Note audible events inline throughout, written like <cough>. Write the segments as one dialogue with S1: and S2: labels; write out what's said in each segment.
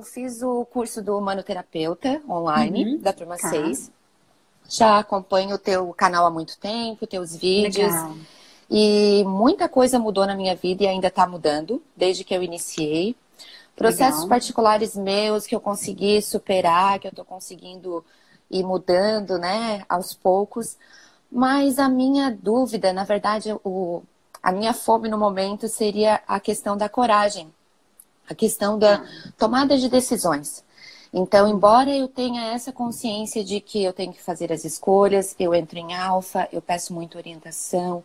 S1: eu fiz o curso do manoterapeuta online, uhum. da turma tá. 6. Já acompanho o teu canal há muito tempo, teus vídeos. Legal. E muita coisa mudou na minha vida e ainda está mudando, desde que eu iniciei. Processos Legal. particulares meus que eu consegui superar, que eu estou conseguindo ir mudando, né, aos poucos. Mas a minha dúvida, na verdade, o, a minha fome no momento seria a questão da coragem, a questão da tomada de decisões. Então, embora eu tenha essa consciência de que eu tenho que fazer as escolhas, eu entro em alfa, eu peço muita orientação,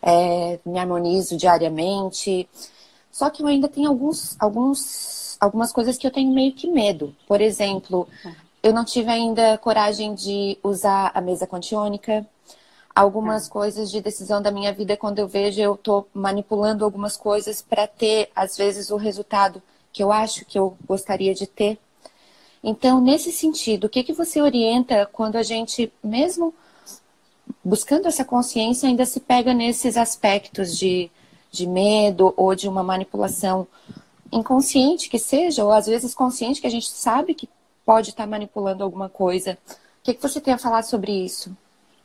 S1: é, me harmonizo diariamente, só que eu ainda tenho alguns, alguns, algumas coisas que eu tenho meio que medo. Por exemplo, eu não tive ainda coragem de usar a mesa quantiônica, algumas coisas de decisão da minha vida, quando eu vejo, eu estou manipulando algumas coisas para ter, às vezes, o resultado que eu acho que eu gostaria de ter. Então, nesse sentido, o que, que você orienta quando a gente, mesmo buscando essa consciência, ainda se pega nesses aspectos de, de medo ou de uma manipulação inconsciente que seja, ou às vezes consciente, que a gente sabe que pode estar manipulando alguma coisa. O que, que você tem a falar sobre isso?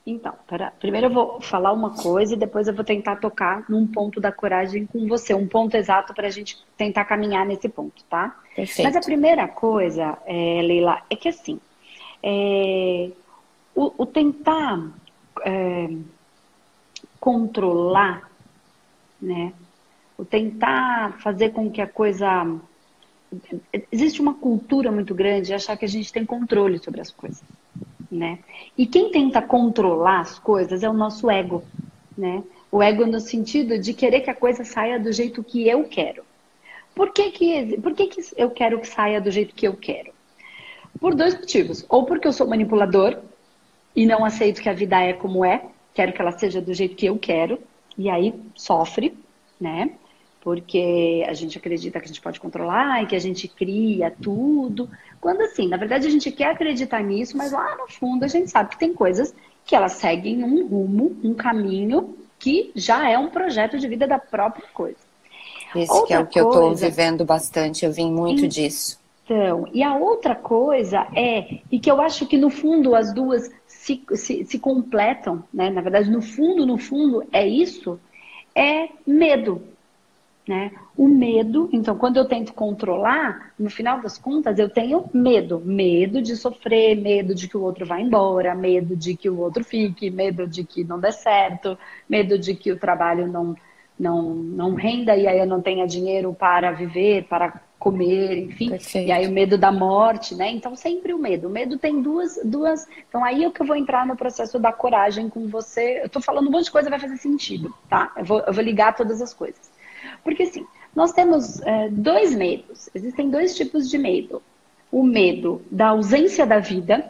S2: Então, para, primeiro eu vou falar uma coisa e depois eu vou tentar tocar num ponto da coragem com você, um ponto exato para a gente tentar caminhar nesse ponto, tá? Perfeito. Mas a primeira coisa, é, Leila, é que assim, é, o, o, tentar é, controlar, né? O tentar fazer com que a coisa. Existe uma cultura muito grande de achar que a gente tem controle sobre as coisas né? E quem tenta controlar as coisas é o nosso ego, né? O ego no sentido de querer que a coisa saia do jeito que eu quero. Por que que, por que, que eu quero que saia do jeito que eu quero? Por dois motivos. Ou porque eu sou manipulador e não aceito que a vida é como é, quero que ela seja do jeito que eu quero, e aí sofre, né? Porque a gente acredita que a gente pode controlar e que a gente cria tudo, quando assim, na verdade a gente quer acreditar nisso, mas lá no fundo a gente sabe que tem coisas que elas seguem um rumo, um caminho que já é um projeto de vida da própria coisa.
S1: Esse outra que é o que coisa, eu estou vivendo bastante, eu vim muito disso.
S2: Então, e a outra coisa é, e que eu acho que no fundo as duas se, se, se completam, né? Na verdade, no fundo, no fundo, é isso, é medo. Né? O medo, então, quando eu tento controlar, no final das contas, eu tenho medo. Medo de sofrer, medo de que o outro vá embora, medo de que o outro fique, medo de que não dê certo, medo de que o trabalho não, não, não renda e aí eu não tenha dinheiro para viver, para comer, enfim. Perfeito. E aí o medo da morte, né? Então, sempre o medo. O medo tem duas, duas. Então, aí é que eu vou entrar no processo da coragem com você. Eu tô falando um monte de coisa, vai fazer sentido, tá? Eu vou, eu vou ligar todas as coisas. Porque assim, nós temos é, dois medos. Existem dois tipos de medo. O medo da ausência da vida.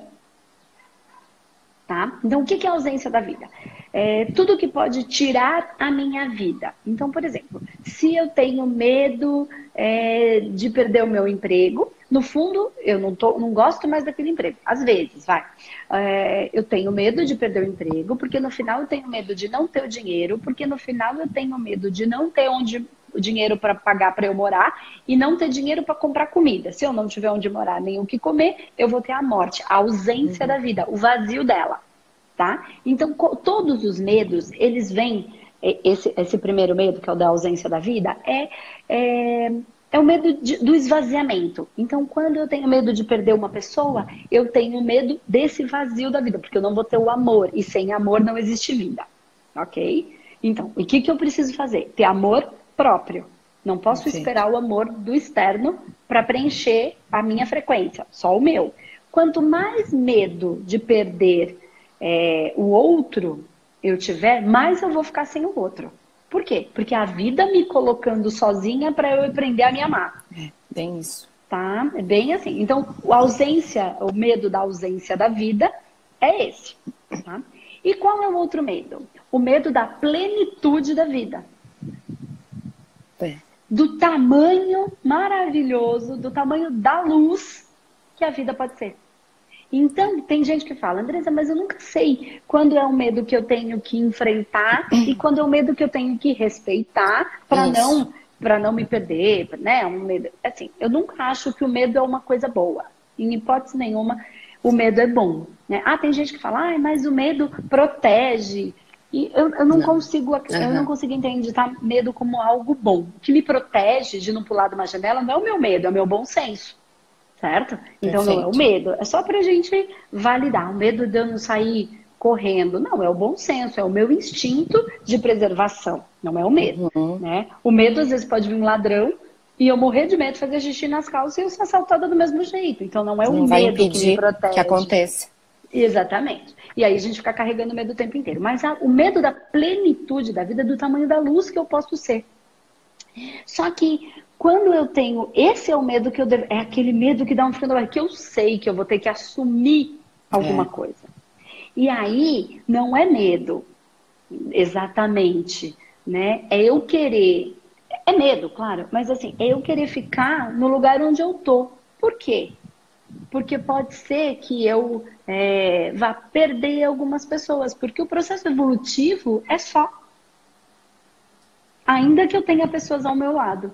S2: Tá? Então, o que é a ausência da vida? É tudo que pode tirar a minha vida. Então, por exemplo, se eu tenho medo é, de perder o meu emprego, no fundo, eu não, tô, não gosto mais daquele emprego. Às vezes, vai. É, eu tenho medo de perder o emprego, porque no final eu tenho medo de não ter o dinheiro, porque no final eu tenho medo de não ter onde o dinheiro para pagar para eu morar e não ter dinheiro para comprar comida. Se eu não tiver onde morar nem o que comer, eu vou ter a morte, a ausência uhum. da vida, o vazio dela, tá? Então, todos os medos, eles vêm esse, esse primeiro medo, que é o da ausência da vida, é, é, é o medo de, do esvaziamento. Então, quando eu tenho medo de perder uma pessoa, eu tenho medo desse vazio da vida, porque eu não vou ter o amor, e sem amor não existe vida, ok? Então, o que, que eu preciso fazer? Ter amor próprio. Não posso Sim. esperar o amor do externo para preencher a minha frequência, só o meu. Quanto mais medo de perder é, o outro eu tiver, mais eu vou ficar sem o outro. Por quê? Porque a vida me colocando sozinha para eu aprender a me amar.
S1: É, bem isso.
S2: Tá? É bem assim. Então, a ausência, o medo da ausência da vida é esse. Tá? E qual é o outro medo? O medo da plenitude da vida do tamanho maravilhoso, do tamanho da luz que a vida pode ser. Então, tem gente que fala, Andresa, mas eu nunca sei quando é um medo que eu tenho que enfrentar e <clears throat> quando é um medo que eu tenho que respeitar para não para não me perder, né? Um medo. Assim, eu nunca acho que o medo é uma coisa boa. Em hipótese nenhuma, o medo é bom. Né? Ah, tem gente que fala, ah, mas o medo protege. E eu, eu não, não, consigo, uhum. eu não consigo entender tá, medo como algo bom. O que me protege de não pular de uma janela não é o meu medo, é o meu bom senso. Certo? Então Perfeito. não é o medo. É só pra gente validar. O medo de eu não sair correndo. Não, é o bom senso, é o meu instinto de preservação. Não é o medo. Uhum. Né? O medo, às vezes, pode vir um ladrão e eu morrer de medo de fazer xixi nas calças e eu ser assaltada do mesmo jeito. Então não é o não medo que me protege.
S1: que aconteça.
S2: Exatamente. E aí a gente fica carregando medo o tempo inteiro. Mas o medo da plenitude da vida é do tamanho da luz que eu posso ser. Só que quando eu tenho, esse é o medo que eu devo, é aquele medo que dá um frio na barriga, que eu sei que eu vou ter que assumir alguma é. coisa. E aí não é medo, exatamente, né? É eu querer, é medo, claro, mas assim, é eu querer ficar no lugar onde eu tô. Por quê? porque pode ser que eu é, vá perder algumas pessoas, porque o processo evolutivo é só. Ainda que eu tenha pessoas ao meu lado.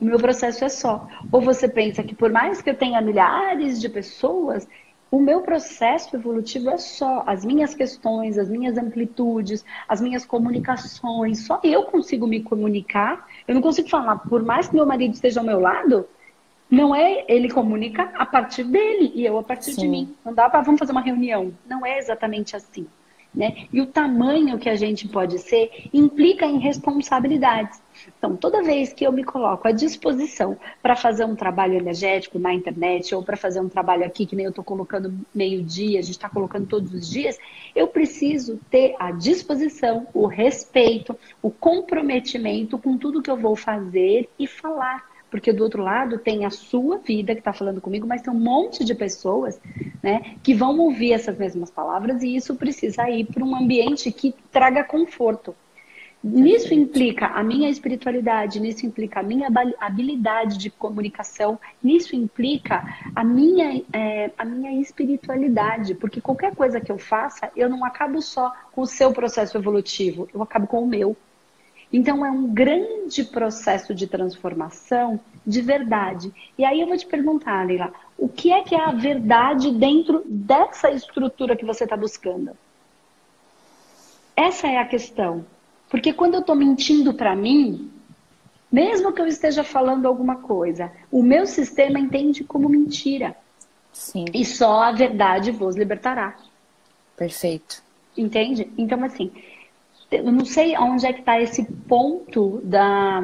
S2: O meu processo é só. Ou você pensa que por mais que eu tenha milhares de pessoas, o meu processo evolutivo é só. As minhas questões, as minhas amplitudes, as minhas comunicações, só eu consigo me comunicar. Eu não consigo falar, por mais que meu marido esteja ao meu lado, não é ele comunica a partir dele e eu a partir Sim. de mim. Não dá para vamos fazer uma reunião. Não é exatamente assim. Né? E o tamanho que a gente pode ser implica em responsabilidades. Então, toda vez que eu me coloco à disposição para fazer um trabalho energético na internet ou para fazer um trabalho aqui, que nem eu estou colocando meio-dia, a gente está colocando todos os dias, eu preciso ter a disposição, o respeito, o comprometimento com tudo que eu vou fazer e falar porque do outro lado tem a sua vida que está falando comigo, mas tem um monte de pessoas né, que vão ouvir essas mesmas palavras e isso precisa ir para um ambiente que traga conforto. Nisso implica a minha espiritualidade, nisso implica a minha habilidade de comunicação, nisso implica a minha, é, a minha espiritualidade, porque qualquer coisa que eu faça, eu não acabo só com o seu processo evolutivo, eu acabo com o meu. Então é um grande processo de transformação de verdade. E aí eu vou te perguntar, Leila, o que é que é a verdade dentro dessa estrutura que você está buscando? Essa é a questão. Porque quando eu estou mentindo para mim, mesmo que eu esteja falando alguma coisa, o meu sistema entende como mentira.
S1: Sim.
S2: E só a verdade vos libertará.
S1: Perfeito.
S2: Entende? Então, assim, eu não sei onde é que está esse ponto da,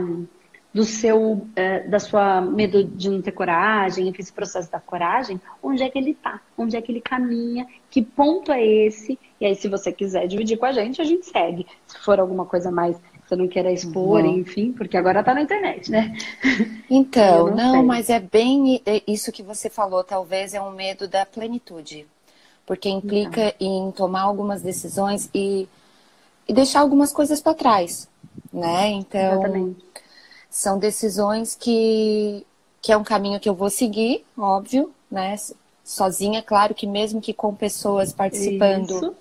S2: do seu, é, da sua medo de não ter coragem, esse processo da coragem, onde é que ele está, onde é que ele caminha, que ponto é esse, e aí se você quiser dividir com a gente, a gente segue. Se for alguma coisa mais que você não queira expor, uhum. enfim, porque agora está na internet, né? <laughs>
S1: Então, não, não mas é bem é isso que você falou, talvez é um medo da plenitude, porque implica então. em tomar algumas decisões e e deixar algumas coisas para trás, né? Então, Exatamente. são decisões que, que é um caminho que eu vou seguir, óbvio, né? Sozinha, claro que mesmo que com pessoas participando, Isso.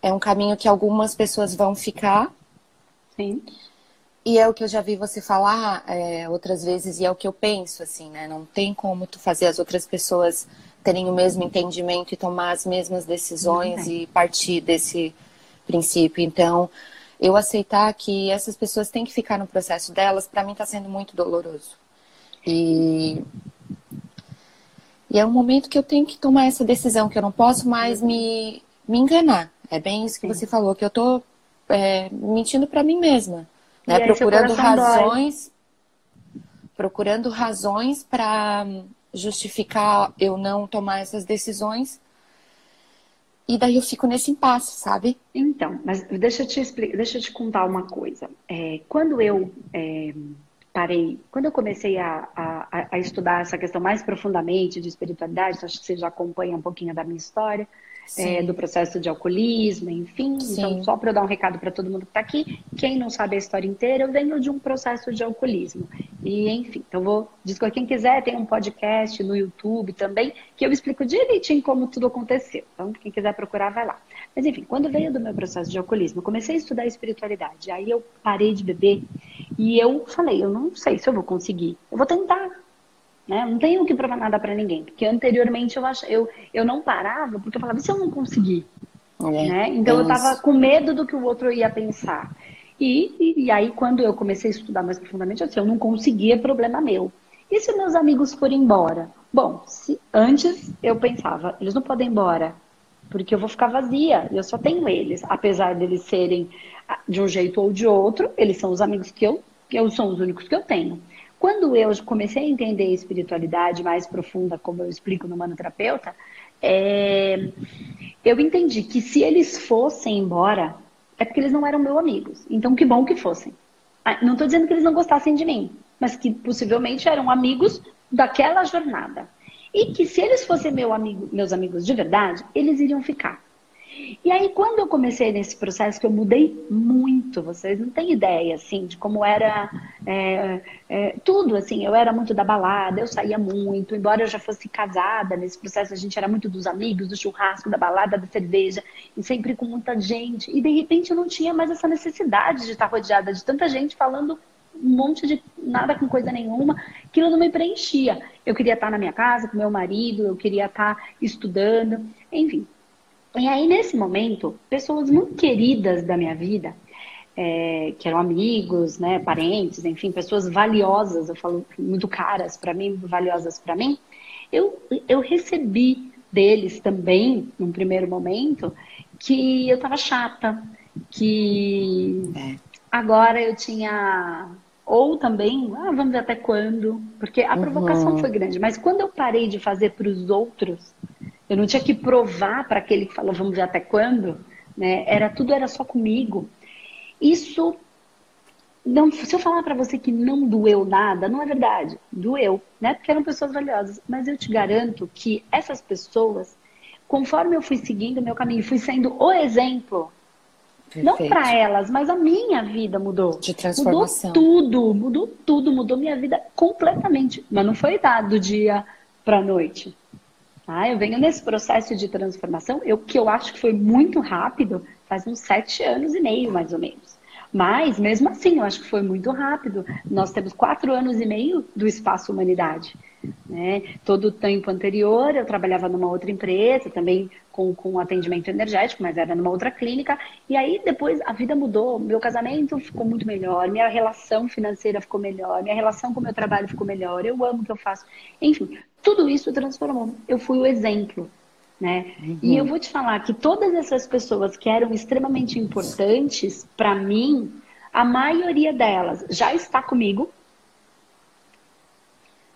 S1: é um caminho que algumas pessoas vão ficar.
S2: Sim.
S1: E é o que eu já vi você falar é, outras vezes, e é o que eu penso, assim, né? Não tem como tu fazer as outras pessoas terem o mesmo entendimento e tomar as mesmas decisões e partir desse princípio. Então, eu aceitar que essas pessoas têm que ficar no processo delas, para mim está sendo muito doloroso. E, e é um momento que eu tenho que tomar essa decisão, que eu não posso mais me, me enganar. É bem isso que Sim. você falou, que eu estou é, mentindo para mim mesma, né? procurando razões, dói. procurando razões para justificar eu não tomar essas decisões e daí eu fico nesse impasse, sabe?
S2: Então, mas deixa eu te explicar, deixa eu te contar uma coisa. É, quando eu é, parei, quando eu comecei a, a, a, estudar essa questão mais profundamente de espiritualidade, acho que você já acompanha um pouquinho da minha história. É, do processo de alcoolismo, enfim. Sim. Então, só para eu dar um recado para todo mundo que está aqui, quem não sabe a história inteira, eu venho de um processo de alcoolismo. E, enfim, então vou dizer quem quiser, tem um podcast no YouTube também, que eu explico direitinho como tudo aconteceu. Então, quem quiser procurar, vai lá. Mas, enfim, quando veio do meu processo de alcoolismo, eu comecei a estudar espiritualidade. Aí eu parei de beber e eu falei, eu não sei se eu vou conseguir. Eu vou tentar. Né? Não tenho que provar nada para ninguém, porque anteriormente eu, ach... eu, eu não parava, porque eu falava, e se eu não conseguir? É, né? Então é eu estava com medo do que o outro ia pensar. E, e, e, aí, quando eu comecei a estudar mais profundamente, eu disse, eu não conseguia, é problema meu. E se meus amigos forem embora? Bom, se, antes eu pensava, eles não podem ir embora, porque eu vou ficar vazia, eu só tenho eles. Apesar deles serem ah, de um jeito ou de outro, eles são os amigos que eu, que eu são os únicos que eu tenho. Quando eu comecei a entender a espiritualidade mais profunda, como eu explico no Manoterapeuta, é, eu entendi que se eles fossem embora, é porque eles não eram meus amigos. Então, que bom que fossem. Ah, não estou dizendo que eles não gostassem de mim, mas que possivelmente eram amigos daquela jornada. E que se eles fossem meu amigo, meus amigos de verdade, eles iriam ficar. E aí, quando eu comecei nesse processo, que eu mudei muito, vocês não têm ideia, assim, de como era é, é, tudo, assim, eu era muito da balada, eu saía muito, embora eu já fosse casada, nesse processo a gente era muito dos amigos, do churrasco, da balada, da cerveja, e sempre com muita gente, e de repente eu não tinha mais essa necessidade de estar rodeada de tanta gente falando um monte de nada com coisa nenhuma, aquilo não me preenchia. Eu queria estar na minha casa com meu marido, eu queria estar estudando, enfim. E aí, nesse momento, pessoas muito queridas da minha vida, é, que eram amigos, né, parentes, enfim, pessoas valiosas, eu falo muito caras para mim, valiosas para mim, eu, eu recebi deles também, num primeiro momento, que eu tava chata, que é. agora eu tinha. Ou também, ah, vamos ver até quando, porque a provocação uhum. foi grande, mas quando eu parei de fazer para os outros, eu não tinha que provar para aquele que falou, vamos ver até quando, né? Era tudo era só comigo. Isso não, se eu falar para você que não doeu nada, não é verdade. Doeu, né? Porque eram pessoas valiosas. Mas eu te garanto que essas pessoas, conforme eu fui seguindo o meu caminho, fui sendo o exemplo. Perfeito. Não para elas, mas a minha vida mudou.
S1: De transformação.
S2: Mudou tudo, mudou tudo, mudou minha vida completamente. Mas não foi dado do dia para noite. Ah, eu venho nesse processo de transformação, eu que eu acho que foi muito rápido, faz uns sete anos e meio, mais ou menos. Mas, mesmo assim, eu acho que foi muito rápido. Nós temos quatro anos e meio do Espaço Humanidade. Né? Todo o tempo anterior, eu trabalhava numa outra empresa, também com, com atendimento energético, mas era numa outra clínica. E aí, depois, a vida mudou. Meu casamento ficou muito melhor, minha relação financeira ficou melhor, minha relação com o meu trabalho ficou melhor, eu amo o que eu faço. Enfim, tudo isso transformou. Eu fui o exemplo. Né? Uhum. E eu vou te falar que todas essas pessoas que eram extremamente importantes para mim, a maioria delas já está comigo,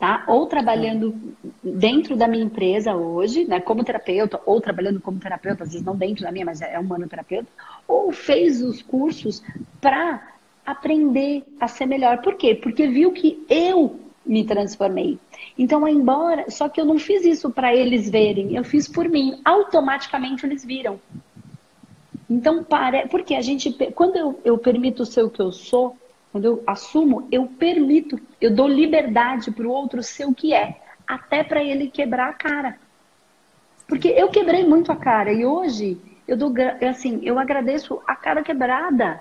S2: tá? Ou trabalhando dentro da minha empresa hoje, né, como terapeuta, ou trabalhando como terapeuta, às vezes não dentro da minha, mas é humano terapeuta, ou fez os cursos para aprender a ser melhor. Por quê? Porque viu que eu me transformei. Então, embora, só que eu não fiz isso para eles verem, eu fiz por mim. Automaticamente eles viram. Então, para, porque a gente, quando eu, eu permito ser o que eu sou, quando eu assumo, eu permito, eu dou liberdade para o outro ser o que é, até para ele quebrar a cara. Porque eu quebrei muito a cara e hoje eu dou, assim, eu agradeço a cara quebrada,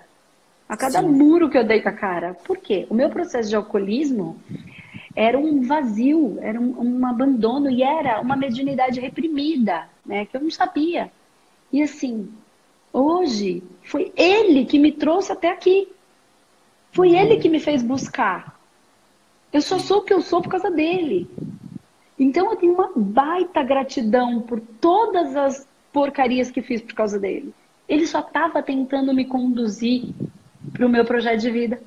S2: a cada Sim. muro que eu dei com a cara. Por quê? O meu processo de alcoolismo era um vazio, era um, um abandono e era uma mediunidade reprimida, né? Que eu não sabia. E assim, hoje foi ele que me trouxe até aqui. Foi ele que me fez buscar. Eu só sou o que eu sou por causa dele. Então eu tenho uma baita gratidão por todas as porcarias que fiz por causa dele. Ele só estava tentando me conduzir para o meu projeto de vida.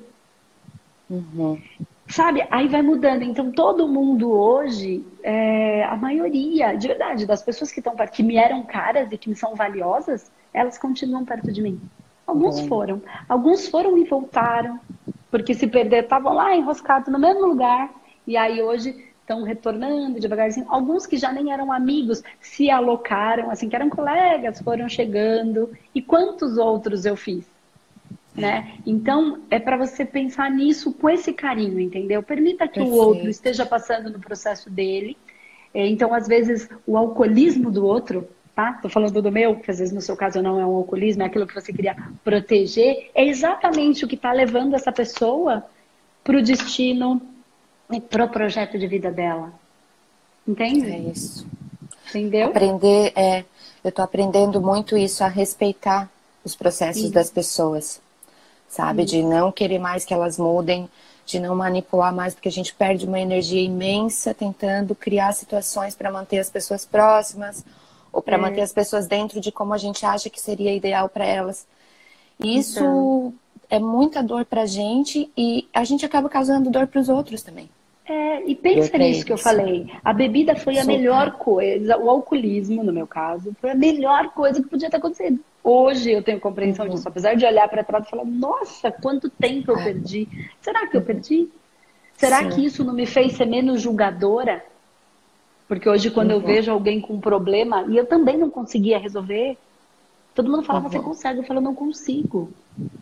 S2: Uhum. Sabe? Aí vai mudando. Então, todo mundo hoje, é, a maioria, de verdade, das pessoas que estão que me eram caras e que me são valiosas, elas continuam perto de mim. Alguns Bom. foram. Alguns foram e voltaram, porque se perder, estavam lá enroscados no mesmo lugar. E aí hoje estão retornando devagarzinho. Alguns que já nem eram amigos se alocaram, assim, que eram colegas, foram chegando. E quantos outros eu fiz? Né? Então, é para você pensar nisso com esse carinho, entendeu? Permita que Perfeito. o outro esteja passando no processo dele. É, então, às vezes, o alcoolismo do outro, tá? Tô falando do meu, que às vezes no seu caso não é um alcoolismo, é aquilo que você queria proteger, é exatamente o que está levando essa pessoa para o destino pro projeto de vida dela. Entende?
S1: É isso.
S2: Entendeu?
S1: Aprender, é, eu tô aprendendo muito isso, a respeitar os processos das pessoas, sabe? De não querer mais que elas mudem, de não manipular mais, porque a gente perde uma energia imensa tentando criar situações para manter as pessoas próximas ou para é. manter as pessoas dentro de como a gente acha que seria ideal para elas. Isso então é muita dor pra gente e a gente acaba causando dor para os outros também.
S2: É, e pensa nisso que eu falei. A bebida foi a melhor coisa, o alcoolismo, no meu caso, foi a melhor coisa que podia ter acontecido. Hoje eu tenho compreensão uhum. disso, apesar de olhar para trás e falar, nossa, quanto tempo eu é. perdi. Será que eu perdi? Será Sim. que isso não me fez ser menos julgadora? Porque hoje, quando uhum. eu vejo alguém com um problema e eu também não conseguia resolver, todo mundo fala, uhum. você consegue? Eu falo, não consigo.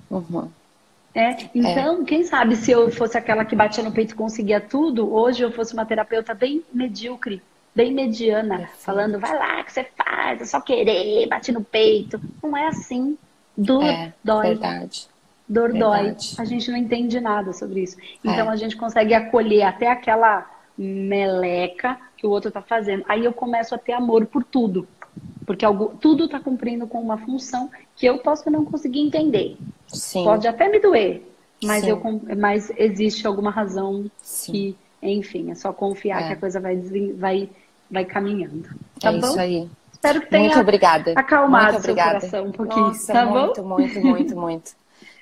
S2: Uhum. É, então, é. quem sabe se eu fosse aquela que batia no peito e conseguia tudo, hoje eu fosse uma terapeuta bem medíocre, bem mediana, falando, vai lá que você faz, é só querer, bate no peito. Não é assim. Dor é, dói.
S1: Verdade.
S2: Dor verdade. dói. A gente não entende nada sobre isso. Então é. a gente consegue acolher até aquela meleca que o outro está fazendo. Aí eu começo a ter amor por tudo. Porque algo, tudo está cumprindo com uma função que eu posso não conseguir entender. Sim. Pode até me doer, mas, eu, mas existe alguma razão Sim. que, enfim, é só confiar é. que a coisa vai, vai, vai caminhando. Tá
S1: é
S2: bom?
S1: isso aí.
S2: Espero que tenha
S1: muito obrigada.
S2: acalmado
S1: muito obrigada.
S2: seu coração um pouquinho.
S1: Nossa,
S2: tá
S1: muito,
S2: bom?
S1: muito, muito, muito.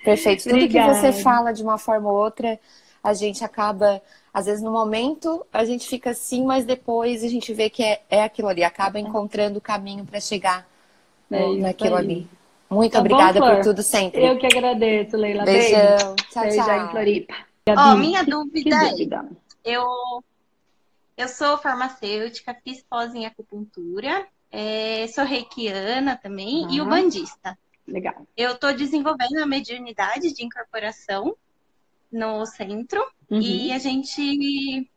S1: Perfeito. Tudo obrigada. que você fala de uma forma ou outra, a gente acaba, às vezes no momento a gente fica assim, mas depois a gente vê que é, é aquilo ali, acaba encontrando o caminho para chegar é naquilo aí. ali. Muito tá obrigada bom, por tudo sempre.
S2: Eu que agradeço, Leila.
S1: Beijão. Tchau,
S2: Beijo
S1: tchau.
S2: em Floripa.
S3: Ó, oh, minha dúvida é, eu, eu sou farmacêutica, fiz pós em acupuntura, é, sou reikiana também e o bandista.
S2: Legal.
S3: Eu estou desenvolvendo a mediunidade de incorporação no centro uhum. e a gente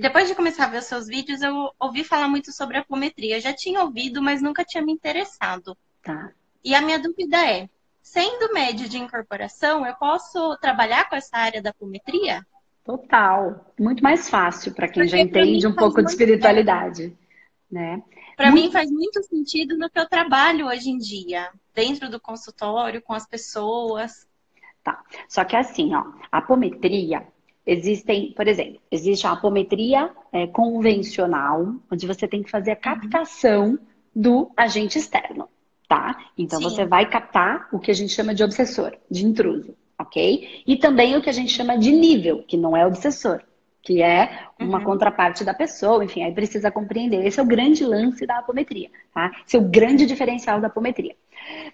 S3: depois de começar a ver os seus vídeos, eu ouvi falar muito sobre apometria. Eu já tinha ouvido, mas nunca tinha me interessado.
S2: Tá.
S3: E a minha dúvida é, sendo médio de incorporação, eu posso trabalhar com essa área da apometria?
S2: Total. Muito mais fácil para quem Porque já entende um pouco de espiritualidade. Né?
S3: Para muito... mim faz muito sentido no que eu trabalho hoje em dia, dentro do consultório, com as pessoas.
S2: Tá. Só que assim, ó, a apometria, existem, por exemplo, existe a apometria é, convencional, onde você tem que fazer a uhum. captação do agente externo tá? Então Sim. você vai captar o que a gente chama de obsessor, de intruso, ok? E também o que a gente chama de nível, que não é obsessor, que é uma uhum. contraparte da pessoa, enfim, aí precisa compreender. Esse é o grande lance da apometria, tá? Esse é o grande diferencial da apometria.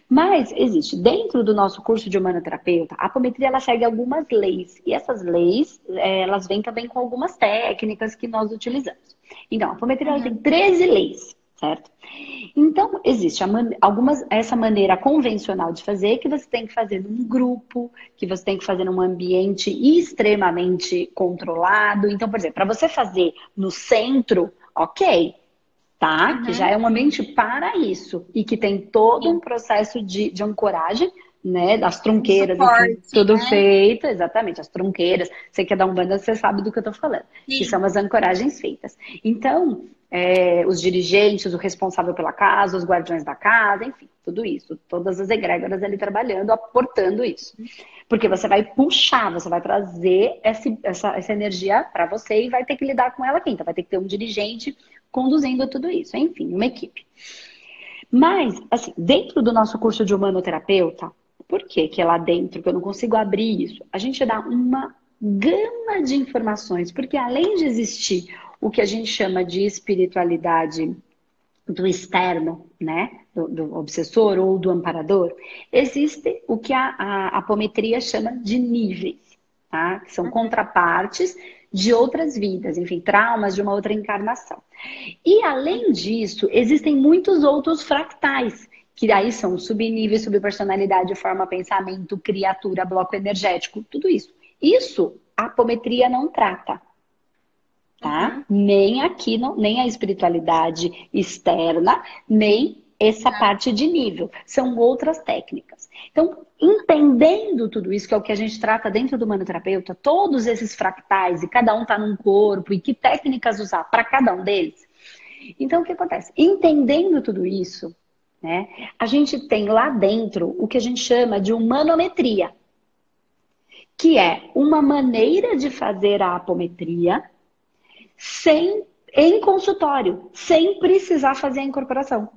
S2: Mas existe, dentro do nosso curso de humanoterapeuta, a apometria ela segue algumas leis. E essas leis, é, elas vêm também com algumas técnicas que nós utilizamos. Então, a apometria uhum. tem 13 leis certo? Então, existe man algumas, essa maneira convencional de fazer que você tem que fazer num grupo, que você tem que fazer num ambiente extremamente controlado. Então, por exemplo, para você fazer no centro, ok, tá? Uhum. Que já é um ambiente para isso e que tem todo um processo de, de ancoragem né, das tronqueiras, Suporte, enfim, tudo né? feito, exatamente, as tronqueiras. Você que é da Umbanda, você sabe do que eu tô falando. Sim. Que são as ancoragens feitas. Então, é, os dirigentes, o responsável pela casa, os guardiões da casa, enfim, tudo isso. Todas as egrégoras ali trabalhando, aportando isso. Porque você vai puxar, você vai trazer essa, essa, essa energia para você e vai ter que lidar com ela quem? Então vai ter que ter um dirigente conduzindo tudo isso. Enfim, uma equipe. Mas, assim, dentro do nosso curso de humanoterapeuta, por que que é lá dentro que eu não consigo abrir isso? A gente dá uma gama de informações, porque além de existir o que a gente chama de espiritualidade do externo, né, do, do obsessor ou do amparador, existe o que a, a apometria chama de níveis, tá? Que são contrapartes de outras vidas, enfim, traumas de uma outra encarnação. E além disso, existem muitos outros fractais, que aí são subníveis, subpersonalidade, forma, pensamento, criatura, bloco energético, tudo isso. Isso a apometria não trata. Tá? Uhum. Nem aqui, não, nem a espiritualidade externa, nem essa uhum. parte de nível. São outras técnicas. Então, entendendo tudo isso, que é o que a gente trata dentro do manoterapeuta, todos esses fractais, e cada um está num corpo, e que técnicas usar para cada um deles. Então, o que acontece? Entendendo tudo isso, né, a gente tem lá dentro o que a gente chama de humanometria, que é uma maneira de fazer a apometria sem em consultório, sem precisar fazer a incorporação.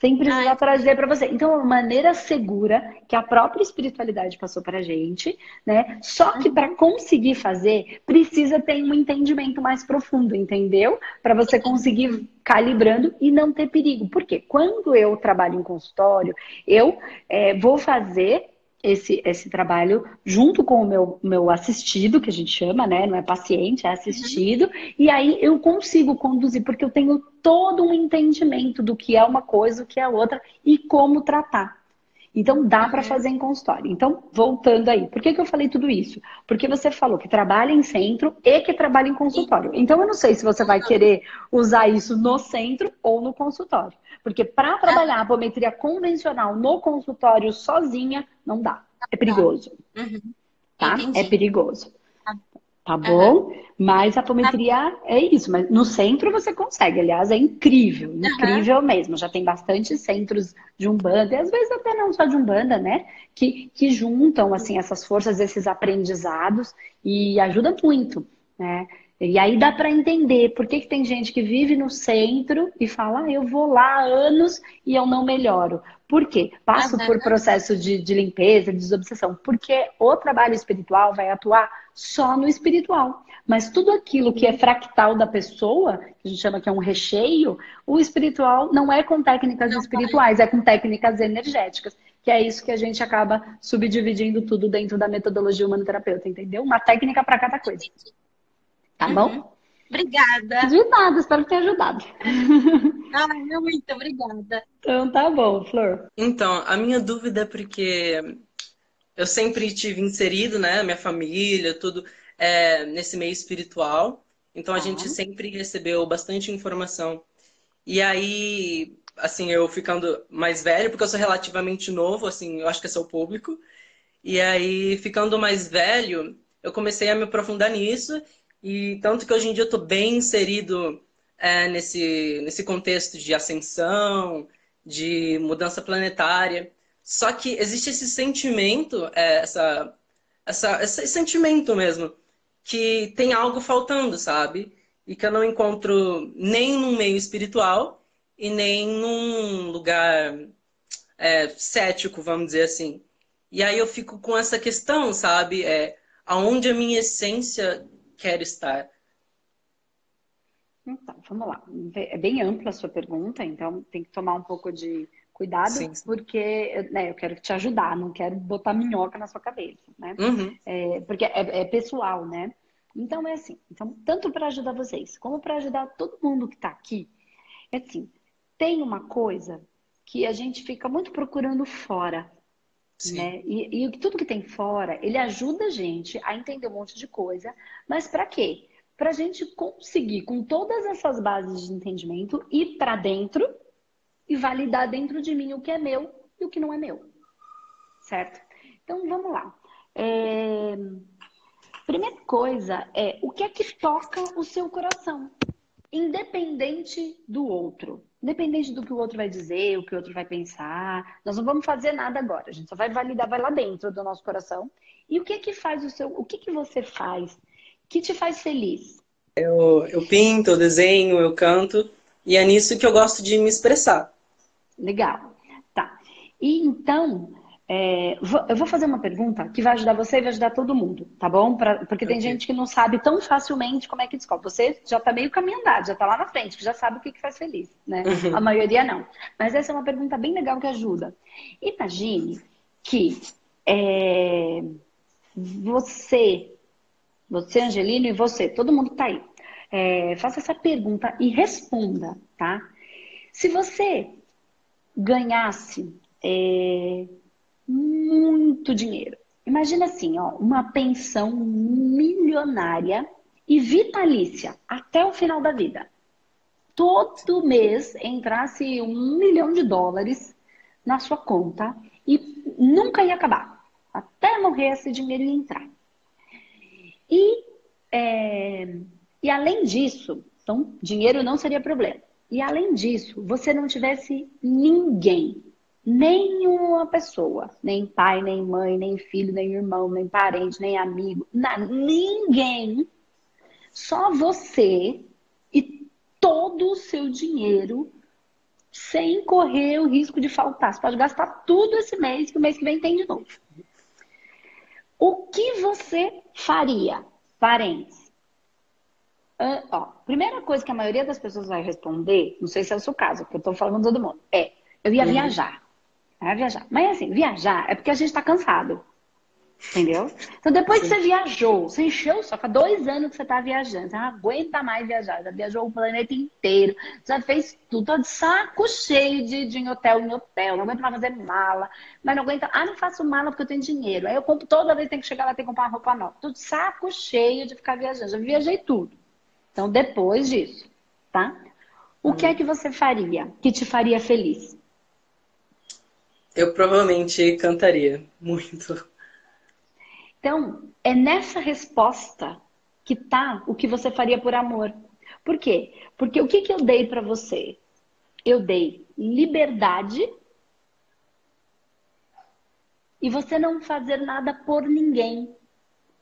S2: Sem precisar Ai, trazer para você. Então, é uma maneira segura que a própria espiritualidade passou para a gente, né? Só que para conseguir fazer, precisa ter um entendimento mais profundo, entendeu? Para você conseguir calibrando e não ter perigo. Por quê? Quando eu trabalho em consultório, eu é, vou fazer esse, esse trabalho junto com o meu, meu assistido, que a gente chama, né? Não é paciente, é assistido. Uhum. E aí eu consigo conduzir, porque eu tenho todo um entendimento do que é uma coisa, o que é outra e como tratar. Então dá para uhum. fazer em consultório. Então, voltando aí, por que, que eu falei tudo isso? Porque você falou que trabalha em centro e que trabalha em consultório. Então eu não sei se você vai querer usar isso no centro ou no consultório. Porque para trabalhar a apometria convencional no consultório sozinha, não dá. É perigoso. Uhum. Tá? É perigoso. Tá, bom? Uhum. Mas a apometria é isso. Mas no centro você consegue. Aliás, é incrível. Incrível uhum. mesmo. Já tem bastante centros de Umbanda, e às vezes até não só de Umbanda, né? Que, que juntam, assim, essas forças, esses aprendizados e ajudam muito, né? E aí dá para entender por que, que tem gente que vive no centro e fala, ah, eu vou lá há anos e eu não melhoro. Por quê? Passo por processo de, de limpeza, de desobsessão. Porque o trabalho espiritual vai atuar só no espiritual. Mas tudo aquilo que é fractal da pessoa, que a gente chama que é um recheio, o espiritual não é com técnicas não espirituais, é com técnicas energéticas. Que é isso que a gente acaba subdividindo tudo dentro da metodologia humanoterapeuta, entendeu? Uma técnica para cada coisa. Tá uhum.
S3: Obrigada.
S2: De nada, espero ter ajudado. <laughs>
S3: Ah, muito obrigada.
S2: Então tá bom, Flor.
S4: Então, a minha dúvida é porque eu sempre tive inserido, né, minha família, tudo é, nesse meio espiritual. Então a ah. gente sempre recebeu bastante informação. E aí, assim, eu ficando mais velho, porque eu sou relativamente novo, assim, eu acho que é seu público. E aí, ficando mais velho, eu comecei a me aprofundar nisso e tanto que hoje em dia eu estou bem inserido é, nesse, nesse contexto de ascensão, de mudança planetária. Só que existe esse sentimento, é, essa, essa, esse sentimento mesmo, que tem algo faltando, sabe? E que eu não encontro nem no meio espiritual e nem num lugar é, cético, vamos dizer assim. E aí eu fico com essa questão, sabe? É, aonde a minha essência quer estar?
S2: Então, vamos lá. É bem ampla a sua pergunta, então tem que tomar um pouco de cuidado, sim, sim. porque né, eu quero te ajudar, não quero botar minhoca na sua cabeça, né? Uhum. É, porque é, é, pessoal, né? Então é assim, então, tanto para ajudar vocês, como para ajudar todo mundo que está aqui, é assim, tem uma coisa que a gente fica muito procurando fora. Né? E, e tudo que tem fora, ele ajuda a gente a entender um monte de coisa, mas para quê? Para a gente conseguir, com todas essas bases de entendimento, ir para dentro e validar dentro de mim o que é meu e o que não é meu. Certo? Então vamos lá. É... Primeira coisa é o que é que toca o seu coração, independente do outro. Independente do que o outro vai dizer, o que o outro vai pensar, nós não vamos fazer nada agora. A gente só vai validar, vai lá dentro do nosso coração. E o que que faz o seu, o que que você faz que te faz feliz?
S4: Eu, eu pinto, eu desenho, eu canto e é nisso que eu gosto de me expressar.
S2: Legal, tá. E então é, eu vou fazer uma pergunta que vai ajudar você e vai ajudar todo mundo, tá bom? Pra, porque tem okay. gente que não sabe tão facilmente como é que descobre. Você já tá meio caminho andado, já tá lá na frente, que já sabe o que, que faz feliz, né? Uhum. A maioria não. Mas essa é uma pergunta bem legal que ajuda. Imagine que é, você Você, Angelino, e você, todo mundo que tá aí. É, faça essa pergunta e responda, tá? Se você ganhasse é, muito dinheiro, imagina assim, ó, uma pensão milionária e vitalícia até o final da vida. Todo mês entrasse um milhão de dólares na sua conta e nunca ia acabar. Até morrer esse dinheiro ia entrar. E, é, e além disso, então, dinheiro não seria problema. E além disso, você não tivesse ninguém, nenhuma pessoa, nem pai, nem mãe, nem filho, nem irmão, nem parente, nem amigo, nada, ninguém, só você e todo o seu dinheiro sem correr o risco de faltar. Você pode gastar tudo esse mês, que o mês que vem tem de novo. O que você faria? Parentes. Uh, ó, primeira coisa que a maioria das pessoas vai responder, não sei se é o seu caso, porque eu tô falando todo mundo, é: eu ia uhum. viajar. Eu ia viajar. Mas assim, viajar é porque a gente tá cansado. Entendeu? Então, depois Sim. que você viajou, você encheu só, faz dois anos que você está viajando, você não aguenta mais viajar, já viajou o planeta inteiro, já fez tudo, tô de saco cheio de, de hotel em hotel, não aguento mais fazer mala, mas não aguenta, ah, não faço mala porque eu tenho dinheiro, aí eu compro toda vez que tem que chegar lá, tem que comprar uma roupa nova, tô de saco cheio de ficar viajando, já viajei tudo. Então, depois disso, tá? O hum. que é que você faria que te faria feliz?
S4: Eu provavelmente cantaria muito.
S2: Então, é nessa resposta que tá o que você faria por amor. Por quê? Porque o que, que eu dei para você? Eu dei liberdade e você não fazer nada por ninguém.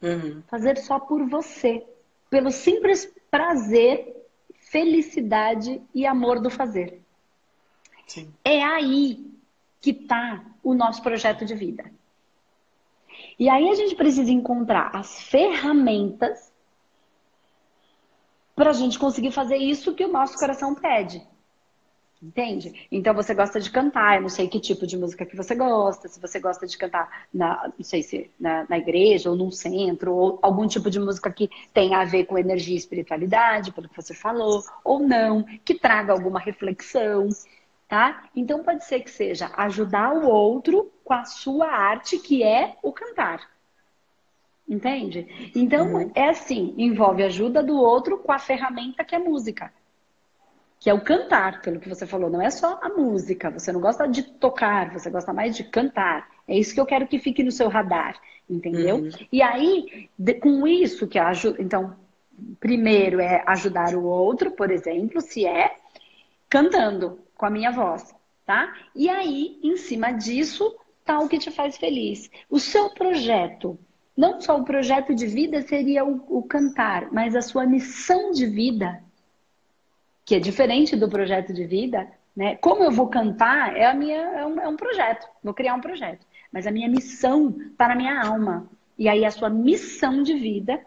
S2: Uhum. Fazer só por você. Pelo simples prazer, felicidade e amor do fazer. Sim. É aí que está o nosso projeto de vida. E aí a gente precisa encontrar as ferramentas para a gente conseguir fazer isso que o nosso coração pede. Entende? Então você gosta de cantar, eu não sei que tipo de música que você gosta, se você gosta de cantar na, não sei se na, na, igreja ou num centro, ou algum tipo de música que tenha a ver com energia e espiritualidade, pelo que você falou, ou não, que traga alguma reflexão tá? Então pode ser que seja ajudar o outro com a sua arte, que é o cantar. Entende? Então uhum. é assim, envolve ajuda do outro com a ferramenta que é música. Que é o cantar, pelo que você falou, não é só a música. Você não gosta de tocar, você gosta mais de cantar. É isso que eu quero que fique no seu radar, entendeu? Uhum. E aí, com isso que ajuda, então, primeiro é ajudar o outro, por exemplo, se é cantando com a minha voz, tá? E aí, em cima disso, tá o que te faz feliz. O seu projeto, não só o projeto de vida seria o, o cantar, mas a sua missão de vida, que é diferente do projeto de vida, né? Como eu vou cantar é a minha é um, é um projeto, vou criar um projeto, mas a minha missão está na minha alma. E aí a sua missão de vida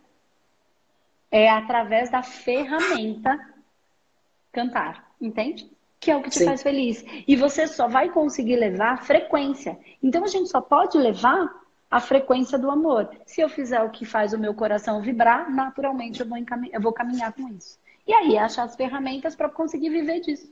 S2: é através da ferramenta cantar, entende? Que é o que te Sim. faz feliz. E você só vai conseguir levar a frequência. Então a gente só pode levar a frequência do amor. Se eu fizer o que faz o meu coração vibrar, naturalmente eu vou, eu vou caminhar com isso. E aí achar as ferramentas para conseguir viver disso.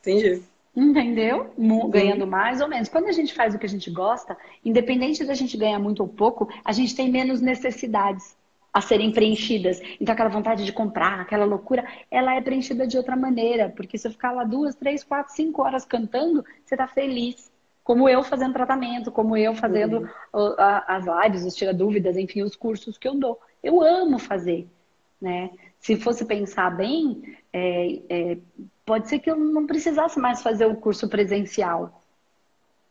S4: Entendi.
S2: Entendeu? Ganhando mais ou menos. Quando a gente faz o que a gente gosta, independente da gente ganhar muito ou pouco, a gente tem menos necessidades a serem preenchidas. Então, aquela vontade de comprar, aquela loucura, ela é preenchida de outra maneira. Porque se eu ficar lá duas, três, quatro, cinco horas cantando, você está feliz. Como eu fazendo tratamento, como eu fazendo uhum. as lives, os tira dúvidas, enfim, os cursos que eu dou. Eu amo fazer, né? Se fosse pensar bem, é, é, pode ser que eu não precisasse mais fazer o curso presencial.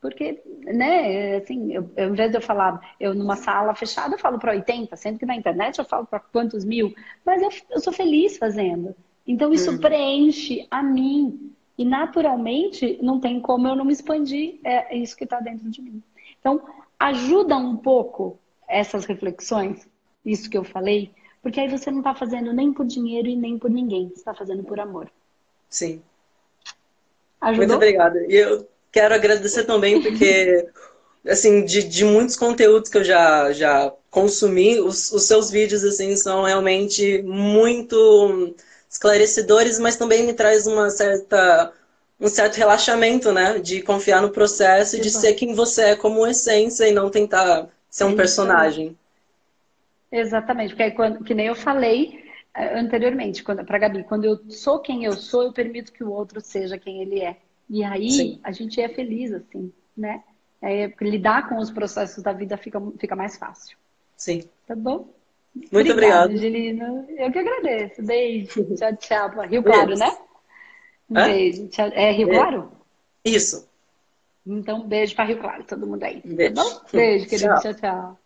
S2: Porque, né, assim, eu, ao invés de eu falar, eu numa sala fechada, eu falo para 80, sendo que na internet eu falo para quantos mil, mas eu, eu, sou feliz fazendo. Então isso uhum. preenche a mim. E naturalmente não tem como eu não me expandir, é isso que está dentro de mim. Então, ajuda um pouco essas reflexões, isso que eu falei, porque aí você não está fazendo nem por dinheiro e nem por ninguém, você está fazendo por amor.
S4: Sim. Ajudou? Muito obrigada. E eu quero agradecer também, porque assim, de, de muitos conteúdos que eu já, já consumi, os, os seus vídeos, assim, são realmente muito esclarecedores, mas também me traz uma certa um certo relaxamento, né? De confiar no processo e de ser quem você é como essência e não tentar ser um personagem.
S2: Exatamente, porque aí, quando, que nem eu falei eh, anteriormente para Gabi, quando eu sou quem eu sou, eu permito que o outro seja quem ele é. E aí Sim. a gente é feliz, assim, né? É, lidar com os processos da vida fica, fica mais fácil.
S4: Sim.
S2: Tá bom?
S4: Muito obrigada,
S2: Angelina. Eu que agradeço. Beijo. <laughs> tchau, tchau. Rio Claro, né? Um beijo. Tchau. É Rio Claro?
S4: Isso.
S2: Então, beijo para Rio Claro, todo mundo aí. Tá beijo. Tá bom? Beijo, <laughs> querido. tchau. tchau. tchau.